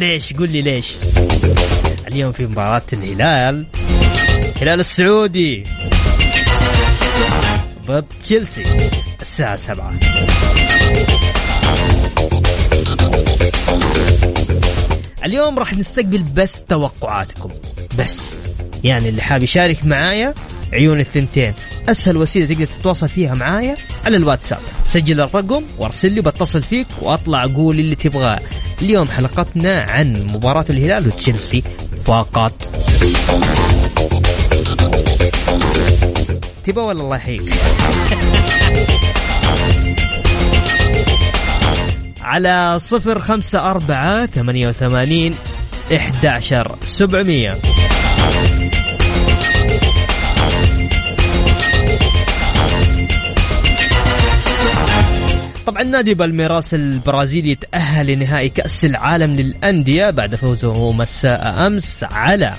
ليش؟ قول لي ليش. اليوم في مباراة الهلال. الهلال السعودي ضد تشيلسي الساعة سبعة. اليوم راح نستقبل بس توقعاتكم. بس. يعني اللي حاب يشارك معايا عيون الثنتين. أسهل وسيلة تقدر تتواصل فيها معايا على الواتساب. سجل الرقم وارسل لي بتصل فيك وأطلع أقول اللي تبغاه. اليوم حلقتنا عن مباراة الهلال وتشيلسي فقط. تبغى ولا الله يحييك. على صفر خمسة أربعة ثمانية وثمانين إحدى عشر سبعمية. نادي بالميراس البرازيلي تأهل لنهائي كأس العالم للأندية بعد فوزه مساء أمس على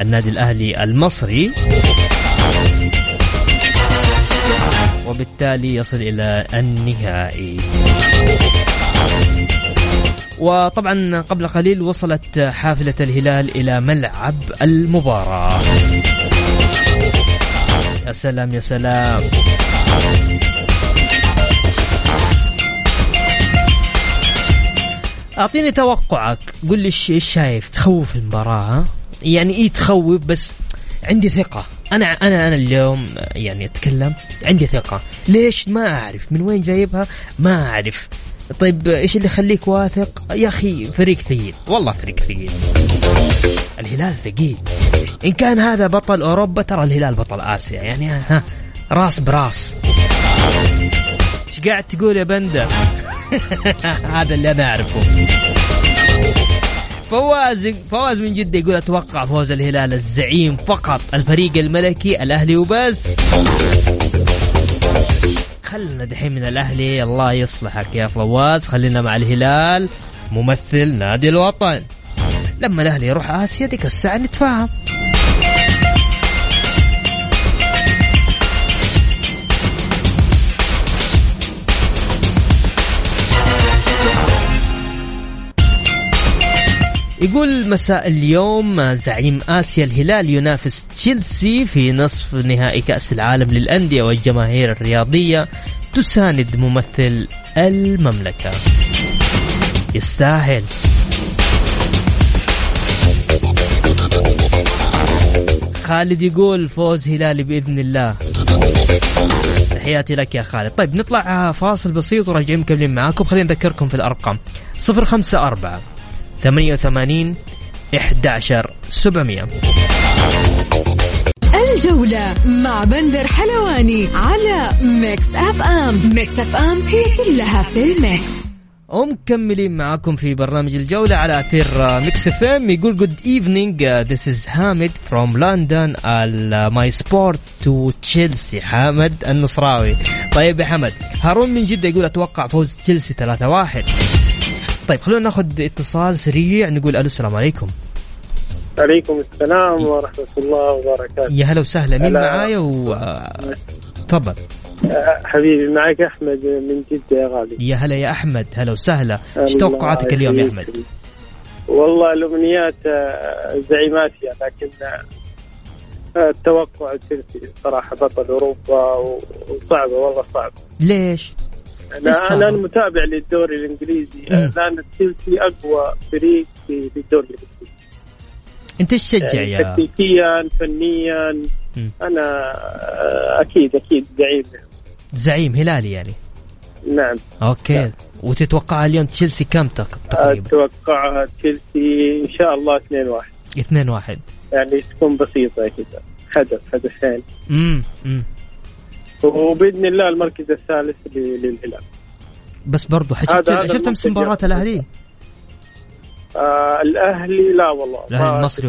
النادي الأهلي المصري. وبالتالي يصل إلى النهائي. وطبعا قبل قليل وصلت حافلة الهلال إلى ملعب المباراة. يا سلام يا سلام. أعطيني توقعك. قل لي إيش شايف؟ تخوف المباراة ها؟ يعني إيه تخوف؟ بس عندي ثقة. أنا أنا أنا اليوم يعني أتكلم عندي ثقة. ليش؟ ما أعرف. من وين جايبها؟ ما أعرف. طيب إيش اللي يخليك واثق؟ يا أخي فريق ثقيل. والله فريق ثقيل. الهلال ثقيل. إن كان هذا بطل أوروبا ترى الهلال بطل آسيا. يعني ها راس براس. إيش قاعد تقول يا بندر؟ هذا اللي أنا أعرفه. فواز فواز من جدة يقول أتوقع فوز الهلال الزعيم فقط. الفريق الملكي الأهلي وبس. خلنا دحين من الأهلي. الله يصلحك يا فواز. خلينا مع الهلال. ممثل نادي الوطن. لما الأهلي يروح آسيا ديك الساعة نتفاهم. يقول مساء اليوم زعيم آسيا الهلال ينافس تشيلسي في نصف نهائي كأس العالم للأندية والجماهير الرياضية تساند ممثل المملكة. يستاهل. خالد يقول فوز هلالي بإذن الله. تحياتي لك يا خالد. طيب نطلع فاصل بسيط وراجعين مكملين معاكم. خلينا نذكركم في الأرقام. 054 88 11 700 الجولة مع بندر حلواني على Mix FM. Mix FM هي كلها في ال mix. ومكملين معاكم في برنامج الجولة على أثير Mix FM. يقول Good evening this is Hamed from London my support to Chelsea حامد النصراوي. طيب يا حمد هارون من جدة يقول أتوقع فوز تشيلسي 3-1 طيب خلونا ناخذ اتصال سريع نقول ألو السلام عليكم. عليكم السلام ورحمة الله وبركاته. يا هلا وسهلا مين. معايا و تفضل. أه، حبيبي معك أحمد من جدة يا غالي. يا هلا يا أحمد هلا وسهلا. إيش توقعاتك اليوم يا. أحمد؟ والله الأمنيات آه، زعيماتية لكن آه، التوقع تشيلسي صراحة بطل أوروبا وصعبة والله صعبة. ليش؟ أنا؟ أنا متابع للدوري الإنجليزي. الآن تشيلسي أقوى فريق في الدوري الإنجليزي. أنت إيش تشجع يعني يا تكتيكيا فنيا. أنا آه، أكيد أكيد زعيم. زعيم هلالي يعني. نعم. أوكي. نعم. وتتوقع اليوم تشيلسي كم تق- تقريبا؟ أتوقع تشيلسي إن شاء الله 2-1 2 1 يعني تكون بسيطة كذا. هدف هدفين. امم امم وبإذن الله المركز الثالث للهلال بس برضو هذا- شفت امس يعني. الأهلي آه الأهلي لا والله الأهلي المصري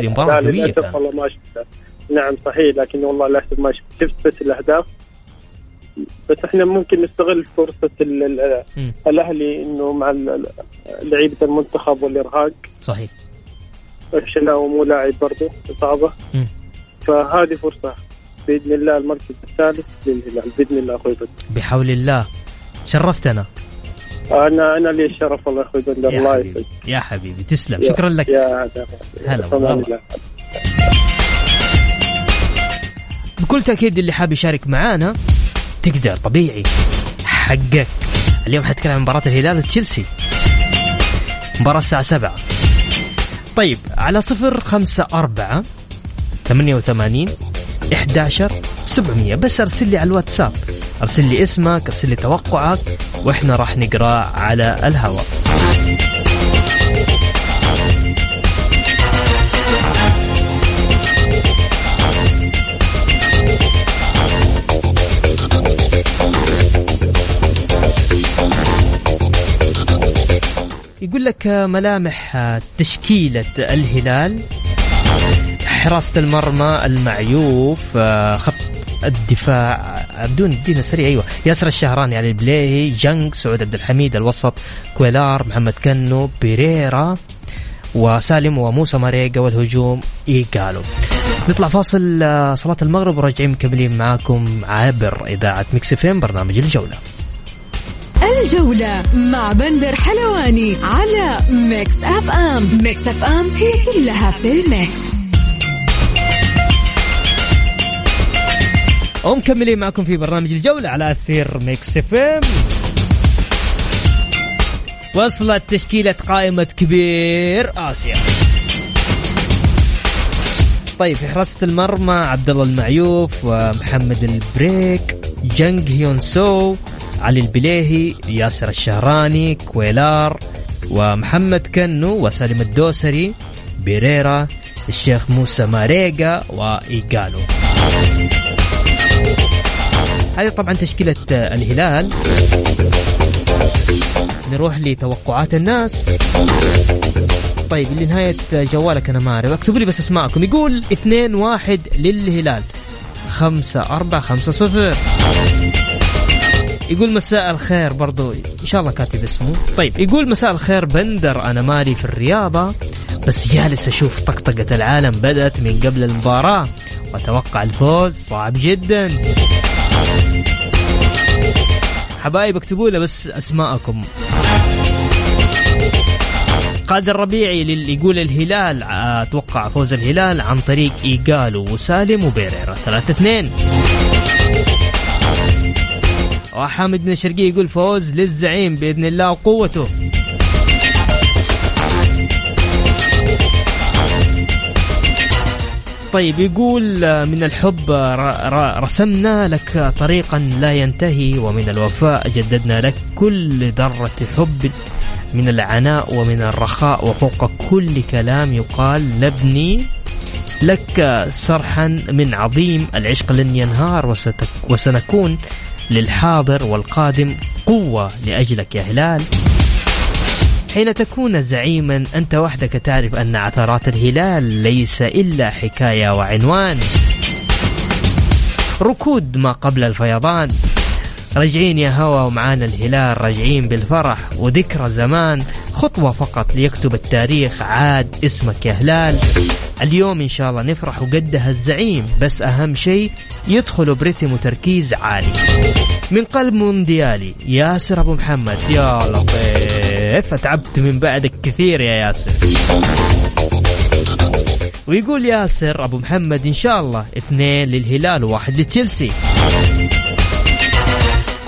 المباراة. البرازيلي للأسف كانت. والله ما شفتها نعم صحيح لكن والله للأسف ما شفت شفت بس الأهداف بس إحنا ممكن نستغل فرصة. الأهلي إنه مع لعيبة المنتخب والإرهاق صحيح الشناوي مو لاعب برضه إصابة. فهذه فرصة بإذن الله المركز الثالث للهلال. بإذن الله أخوي بدر. بحول الله. شرفتنا. أنا أنا لي الشرف والله أخوي بدر. الله يسعدك. يا حبيبي. تسلم. يا- شكرا لك. يا هلا والله. الله. بكل تأكيد اللي حاب يشارك معانا تقدر طبيعي. حقك. اليوم حنتكلم عن مباراة الهلال وتشيلسي. مباراة الساعة سبعة. طيب على صفر خمسة أربعة ثمانية وثمانين إحداشر سبعمية. بس أرسل لي على الواتساب. أرسل لي اسمك أرسل لي توقعك وإحنا راح نقرأ على الهواء. يقول لك ملامح تشكيلة الهلال. حراسة المرمى المعيوف آه، خط الدفاع بدون ادينا سريع أيوه. ياسر الشهراني علي البليهي جنك سعود عبد الحميد الوسط كويلار محمد كنو بيريرا وسالم وموسى ماريجا والهجوم إيجالو. نطلع فاصل آه، صلاة المغرب وراجعين مكملين معاكم عبر إذاعة Mix FM برنامج الجولة. الجولة مع بندر حلواني على Mix FM. Mix FM هي كلها في ال mix. ومكملين معكم في برنامج الجولة على أثير Mix FM. وصلت تشكيلة قائمة كبير آسيا. طيب في حراسة المرمى عبد الله المعيوف ومحمد البريك جنج هيون سو علي البليهي ياسر الشهراني كويلار ومحمد كنو وسالم الدوسري بيريرا الشيخ موسى ماريجا وإيجالو هذه طبعا تشكيلة الهلال. نروح لتوقعات الناس. طيب لنهاية جوالك أنا ما أعرف اكتبوا لي بس أسماءكم. يقول 2 1 للهلال. 5 4 5 0 يقول مساء الخير برضو. إن شاء الله كاتب اسمه. طيب يقول مساء الخير بندر. أنا مالي في الرياضة بس جالس أشوف طقطقة العالم بدأت من قبل المباراة. وأتوقع الفوز صعب جدا. حبايب اكتبوا لي بس أسماءكم. قاد الربيعي اللي يقول الهلال أتوقع فوز الهلال عن طريق إيجالو وسالم وبيريرا 3 2 وحامد بن الشرقي يقول فوز للزعيم بإذن الله وقوته. طيب يقول آه، من الحب آه، رسمنا لك طريقا لا ينتهي ومن الوفاء جددنا لك كل ذرة حب من العناء ومن الرخاء وفوق كل كلام يقال نبني لك سرحا من عظيم العشق لن ينهار وستك وسنكون للحاضر والقادم قوة لأجلك يا هلال. حين تكون زعيما أنت وحدك تعرف أن عثرات الهلال ليس إلا حكاية وعنوان. ركود ما قبل الفيضان. راجعين يا هوا ومعانا الهلال راجعين بالفرح وذكرى زمان. خطوة فقط ليكتب التاريخ عاد اسمك يا هلال. اليوم إن شاء الله نفرح وقدها الزعيم بس أهم شيء يدخلوا برتم وتركيز عالي. من قلب مونديالي ياسر أبو محمد. يا لطيف. أتعبت من بعدك كثير يا ياسر. ويقول ياسر أبو محمد إن شاء الله اثنين للهلال وواحد لتشيلسي.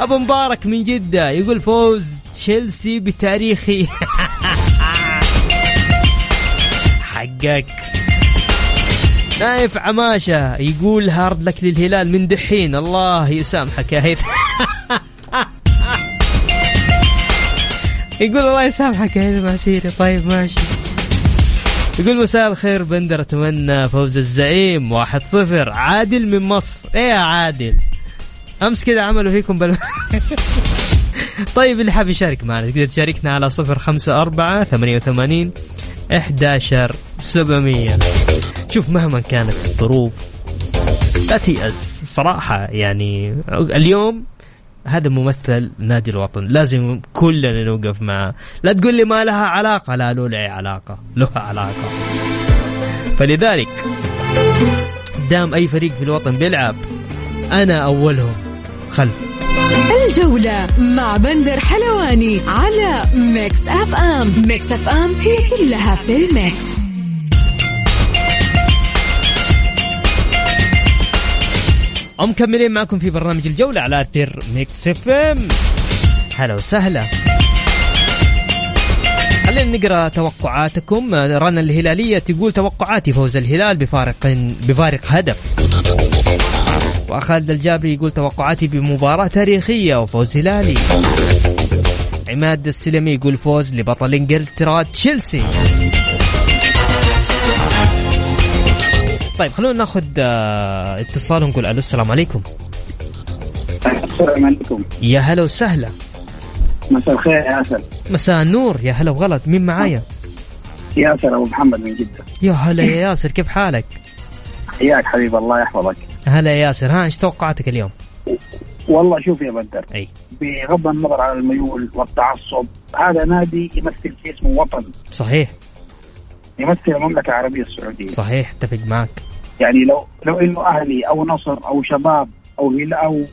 أبو مبارك من جدة يقول فوز تشيلسي بتاريخي. حقك. نايف عماشة يقول hard luck للهلال من دحين. الله يسامحك يا هيثم. يقول الله يسامحك يا عسيري طيب ماشي. يقول مساء الخير بندر أتمنى فوز الزعيم. واحد صفر. عادل من مصر. إيه يا عادل؟ أمس كذا عملوا فيكم بل طيب اللي حاب يشارك معنا تقدر تشاركنا على صفر خمسة أربعة ثمانية وثمانين إحداشر سبعمية. شوف مهما كانت الظروف لا تيأس صراحة يعني اليوم هذا ممثل نادي الوطن. لازم كلنا نوقف معه. لا تقول لي ما لها علاقة. لا له له علاقة. له علاقة. فلذلك دام أي فريق في الوطن بيلعب أنا أولهم خلف. الجولة مع بندر حلواني على Mix FM. Mix FM هي كلها في ال mix. ومكملين معكم في برنامج الجولة على أثير Mix FM. هلا وسهلا. خلينا نقرأ توقعاتكم. رنا الهلالية تقول توقعاتي فوز الهلال بفارق بفارق هدف. وخالد الجابري يقول توقعاتي بمباراة تاريخية وفوز هلالي. عماد السلمي يقول فوز لبطل إنجلترا تشيلسي. طيب خلونا ناخذ آه، اتصال ونقول ألو السلام عليكم. السلام عليكم. يا هلا وسهلا. مساء الخير يا ياسر مساء النور يا هلا وغلط. مين معايا؟ ياسر أبو محمد من جدة. يا هلا يا ياسر كيف حالك؟ حياك حبيب الله يحفظك. هلا يا ياسر. ها إيش توقعاتك اليوم؟ والله شوف يا بدر أي. بغض النظر عن الميول والتعصب هذا نادي يمثل في اسمه وطن. صحيح. يمثل المملكة العربية السعودية. صحيح أتفق معك. يعني لو لو إنه أهلي أو نصر أو شباب أو هلال أو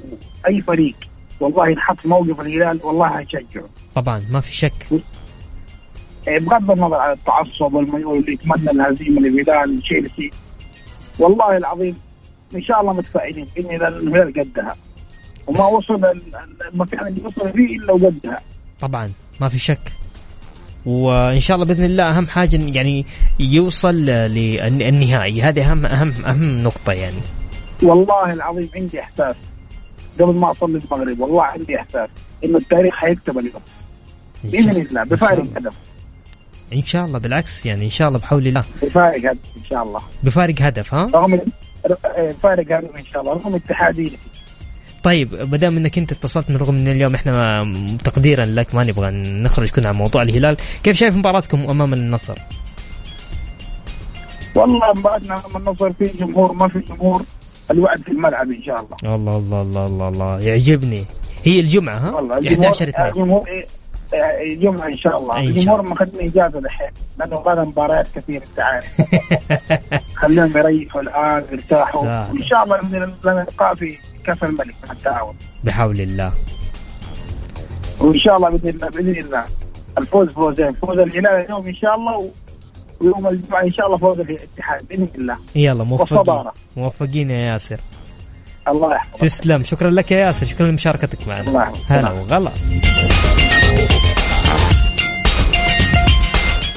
أي فريق والله ينحط موقف الهلال والله هيشجعه طبعا ما في شك. إيه، بغض النظر عن التعصب والميول اللي يتمنى الهزيمة للهلال تشيلسي. والله العظيم إن شاء الله متفائلين ان الهلال قدها. وما وصل المكان اللي وصل فيه إلا وقدها. طبعا ما في شك. وإن شاء الله بإذن الله أهم حاجة يعني يوصل للنهائي هذه اهم اهم أهم نقطة يعني. والله العظيم عندي إحساس. قبل ما أصلي المغرب والله عندي إحساس انه التاريخ حيكتب اليوم. بإذن الله بفارق هدف. إن شاء الله بالعكس يعني إن شاء الله بحول الله. بفارق هدف إن شاء الله. بفارق هدف ها؟ رغم فارق هدف إن شاء الله رغم اتحادي طيب ما دام إنك أنت اتصلت من رغم إن اليوم إحنا تقديرا لك ما نبغى نخرج كنا عن موضوع الهلال، كيف شايف مباراتكم أمام النصر؟ والله مباراتنا أمام النصر في جمهور ما في جمهور الوعد في الملعب إن شاء الله. الله الله الله الله, الله. يعجبني. هي الجمعة ها؟ والله 11 2 الجمهور الجمعة إن شاء الله. الجمهور ماخذين إجازة الحين لأنه غدا مباريات كثير أنت عارف خليهم يريحوا الآن يرتاحوا. وإن شاء الله لنا لقاء في كأس الملك مع التعاون بحول الله. وإن شاء الله بإذن الله بإذن الله. الفوز فوزين. فوز الهلال اليوم إن شاء الله ويوم الجمعة إن شاء الله فوز الاتحاد بإذن الله. يلا موفقين موفقين يا ياسر. الله يحفظك. تسلم. شكرا لك يا ياسر. شكرا لمشاركتك معنا. هلا وغلا.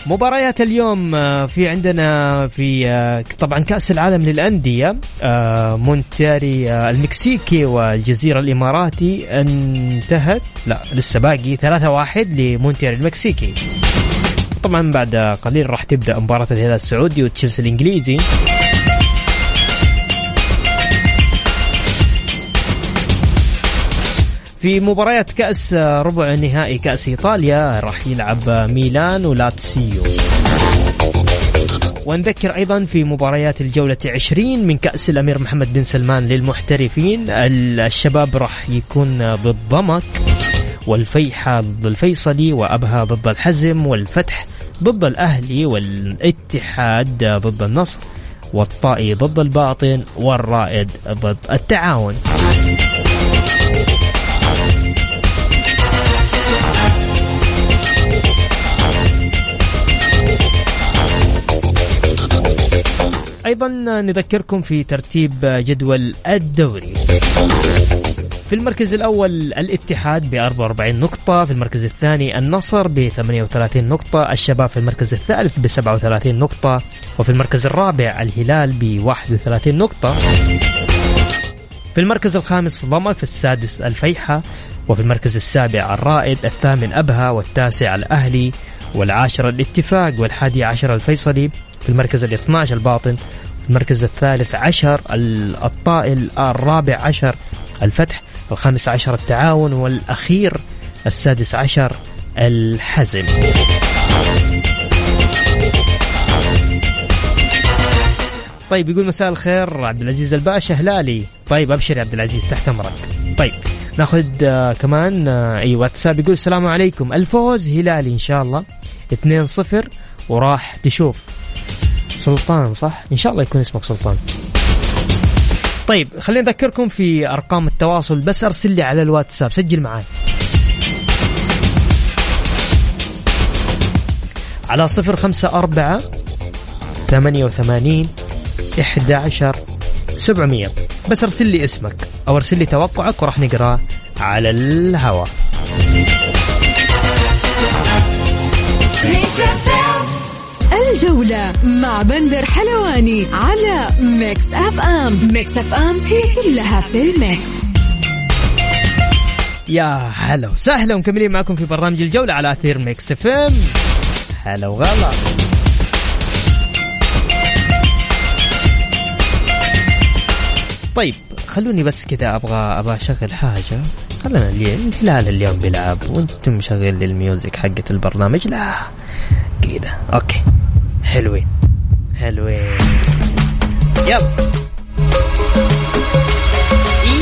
مباريات اليوم آه، في عندنا في آه، طبعا كأس العالم للأندية آه، مونتاري المكسيكي والجزيرة الإماراتي انتهت. لا لسه باقي 3-1 لمونتاري المكسيكي. طبعا بعد قليل راح تبدأ مباراة الهلال السعودي وتشيلسي الإنجليزي. في مباريات كأس ربع نهائي كأس إيطاليا راح يلعب ميلان ولاتسيو. ونذكر أيضا في مباريات الجولة 20 من كأس الأمير محمد بن سلمان للمحترفين الشباب راح يكون ضد ضمك والفيحة ضد الفيصلي وأبها ضد الحزم والفتح ضد الأهلي والاتحاد ضد النصر والطائي ضد الباطن والرائد ضد التعاون. أيضا نذكركم في ترتيب جدول الدوري. في المركز الأول الاتحاد ب 44 نقطة في المركز الثاني النصر ب 38 نقطة الشباب في المركز الثالث ب 37 نقطة وفي المركز الرابع الهلال ب 31 نقطة. في المركز الخامس ضمك في السادس الفيحة وفي المركز السابع الرائد الثامن أبها والتاسع الأهلي والعاشر الاتفاق والحادي عشر الفيصلي. في المركز الاثنى عشر الباطن في المركز الثالث عشر الطائل الرابع عشر الفتح الخامس عشر التعاون والأخير السادس عشر الحزم. طيب يقول مساء الخير عبد العزيز الباشا هلالي. طيب ابشر يا عبد العزيز تحت أمرك. طيب ناخذ آه كمان آه أي واتساب يقول السلام عليكم. الفوز هلالي إن شاء الله 2-0 وراح تشوف. سلطان صح؟ إن شاء الله يكون اسمك سلطان. طيب خليني أذكركم في أرقام التواصل بس أرسل لي على الواتساب سجل معي على صفر خمسة أربعة ثمانية وثمانين إحدى عشر سبعمية. بس أرسل لي اسمك أو أرسل لي توقعك وراح نقرأه على الهواء. الجولة مع بندر حلواني على Mix FM Mix FM هي كلها في ال mix. يا هلا وسهلا ومكملين معكم في برنامج الجولة على أثير Mix FM هلا وغلا. طيب خلوني بس كذا أبغى أبغى أشغل حاجة. خلينا اليوم الهلال اليوم بيلعب وأنتم شغل ال music حقت البرنامج. لا كذا. okay. حلوين. حلوين. يلا.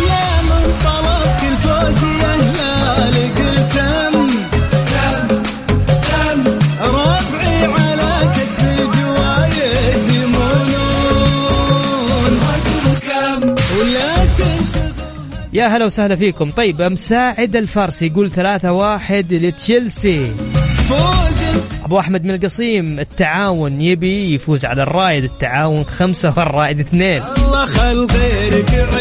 يا من طلبك الفوز يا يا هلا وسهلا فيكم. طيب مساعد الفارسي يقول ثلاثة واحد لتشيلسي. أبو أحمد من القصيم التعاون يبي يفوز على الرائد التعاون خمسة والرائد اثنين. الله خل غيرك يعدون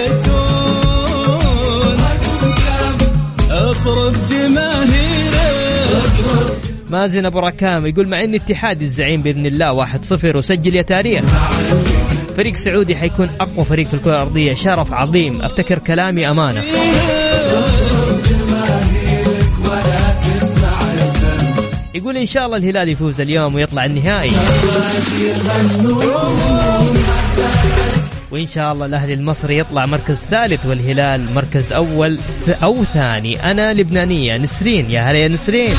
أصرف جماهيرك. مازن أبو ركام يقول مع ان اتحاد الزعيم بإذن الله واحد صفر وسجل يا تاريخ. فريق سعودي حيكون أقوى فريق في الكرة الأرضية شرف عظيم. أفتكر كلامي أمانة. يقول إن شاء الله الهلال يفوز اليوم ويطلع النهائي. وإن شاء الله الأهلي المصري يطلع مركز ثالث والهلال مركز أول أو ثاني. أنا لبنانية. نسرين. يا هلا يا نسرين.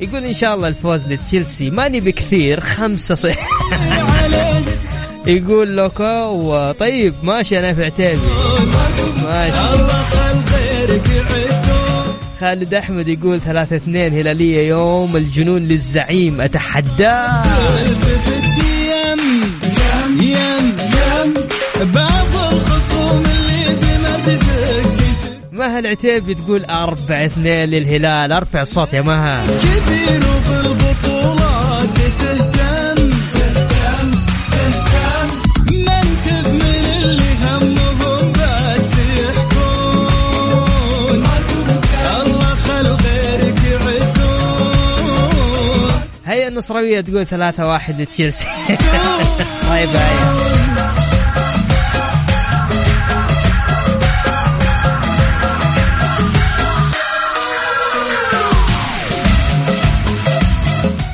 يقول إن شاء الله الفوز لتشيلسي. ماني بكثير خمسة عليه يقول لوكو طيب ماشي أنا في عتيبي ماشي. الله خل غيرك يعدون خالد أحمد يقول ثلاثة اثنين هلالية يوم الجنون للزعيم اتحداه التفت يم يم يم. بعض الخصوم اللي بمجدك يشك مها العتيبي تقول أربعة اثنين للهلال أرفع الصوت يا مها. كبير وبالبطولات هيا النصراوية تقول ثلاثة واحد لتشيلسي. طيب هيا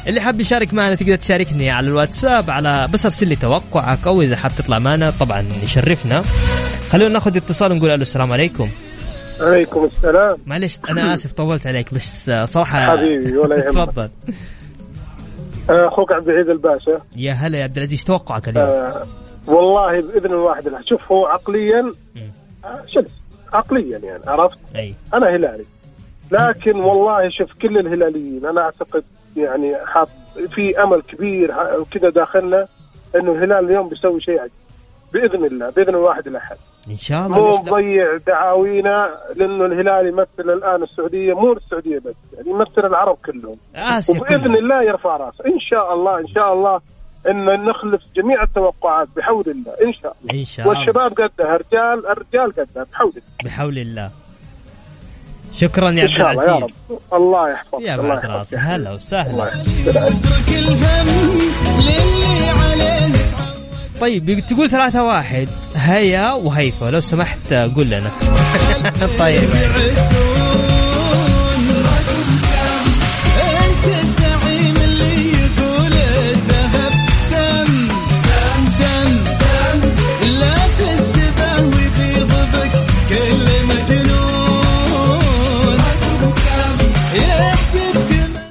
اللي حاب يشارك معنا تقدر تشاركني على الواتساب على بس ارسل لي توقعك أو إذا حاب تطلع معنا طبعا يشرفنا. خلونا ناخذ اتصال ونقول ألو السلام عليكم. عليكم السلام. معلش أنا آسف طولت عليك بس صراحة حبيبي، ولا يهمك. تفضل. أخوك عبد العزيز الباشا. يا هلا يا عبد العزيز توقعك اليوم؟ آه، والله بإذن الواحد الأحد. شوف هو عقليا آه، شوف عقليا يعني عرفت؟ أي. أنا هلالي. لكن والله شوف كل الهلاليين أنا أعتقد يعني حاط في أمل كبير وكذا داخلنا إنه الهلال اليوم بيسوي شيء عجيب. بإذن الله بإذن الواحد الاحد إن شاء الله مو؟ مضيع دعاوينا لأنه الهلال يمثل الآن السعودية مو السعودية بس يعني يمثل العرب كلهم. آسيا وبإذن الله يرفع رأسه. إن شاء الله إن شاء الله إن نخلف جميع التوقعات بحول الله إن شاء الله. إن شاء الله. والشباب قدها رجال الرجال قدها بحول الله. بحول الله. شكرا يا إن عبد شاء الله يا رب العزيز. الله يحفظك يا الله بعد. راسي هلا الله وسهلا طيب تقول ثلاثة واحد هيا وهيفا لو سمحت قول لنا. طيب.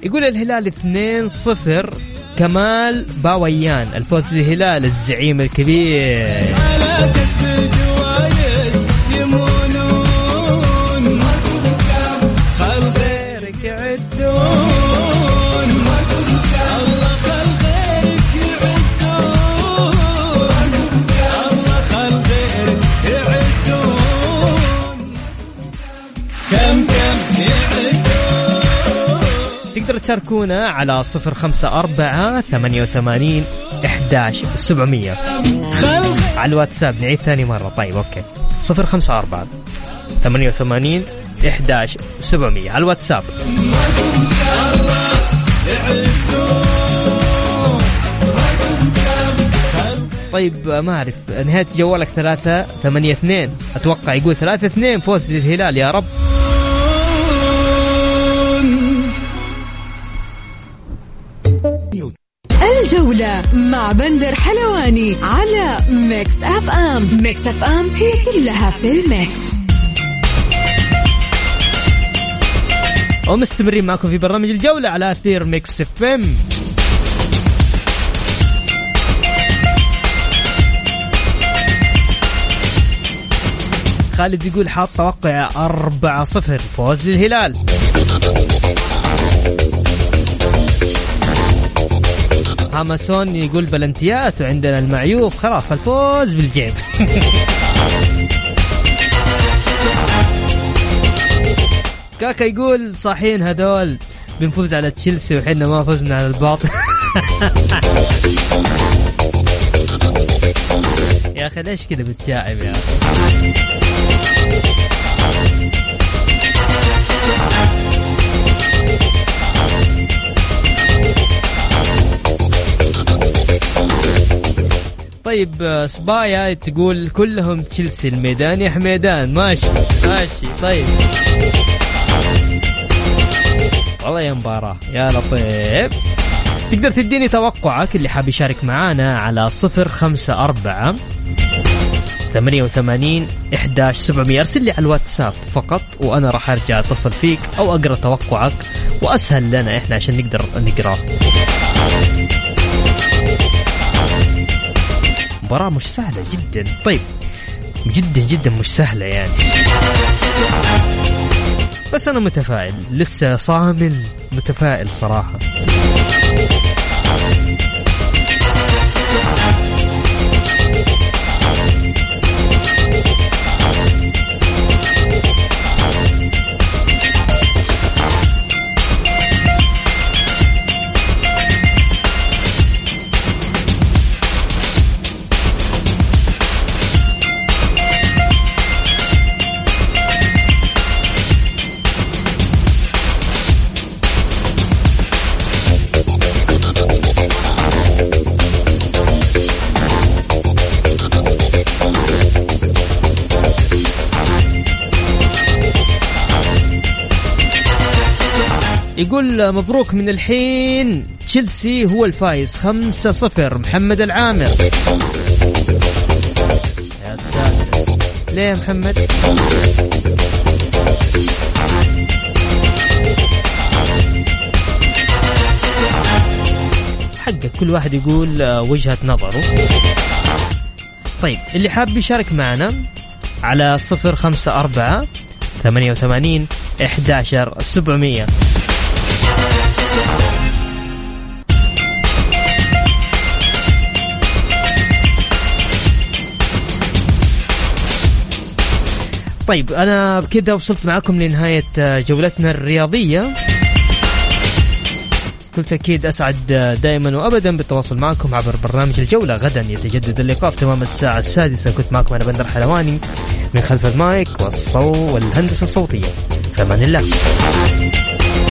يقول الهلال 2 0 كمال باويان الفوز للهلال الزعيم الكبير. تقدر تشاركونا على 054 88 11 700 خل على الواتساب نعيد ثاني مرة. طيب أوكي. 054 88 11 700 على الواتساب. طيب ما أعرف. نهاية جوالك ثلاثة ثمانية اثنين. أتوقع يقول ثلاثة اثنين فوز للهلال. يا رب. الجولة مع بندر حلواني على Mix FM Mix FM هي كلها في ال mix. ومستمرين معكم في برنامج الجولة على أثير Mix FM خالد يقول حاط توقع 4 0 فوز للهلال. هاماسون يقول بلنتيات وعندنا المعيوف خلاص الفوز بالجيب كاكا يقول صاحيين هذول بنفوز على تشيلسي وحنا ما فزنا على الباطل يا أخي ليش كذا بتشاعب يا أخي؟ طيب سبايا تقول كلهم تشيلسي الميدان. يا حميدان ماشي ماشي طيب. والله يا مباراة يا لطيف. تقدر تديني توقعك اللي حاب يشارك معانا على صفر خمسة أربعة ثمانية وثمانين إحداش سبعمية. أرسل لي على الواتساب فقط وأنا راح أرجع أتصل فيك أو أقرأ توقعك وأسهل لنا إحنا عشان نقدر نقرأ. مباراة مش سهلة جدا. طيب جدا جدا مش سهلة يعني. بس أنا متفائل لسه صامل متفائل صراحة. مبروك من الحين. تشيلسي هو الفايز 5 0 محمد العامر. يا ساتر ليه محمد؟ حقك كل واحد يقول آه، وجهة نظره. طيب اللي حاب يشارك معنا على صفر خمسة أربعة ثمانية وثمانين إحداشر سبعمية. طيب أنا بكذا وصلت معكم لنهاية آه، جولتنا الرياضية. بكل تأكيد أسعد دائما وأبدا بالتواصل معكم عبر برنامج الجولة. غدا يتجدد اللقاء في تمام الساعة السادسة. كنت معكم أنا بندر حلواني. من خلف المايك والصو والهندسة الصوتية. في أمان الله.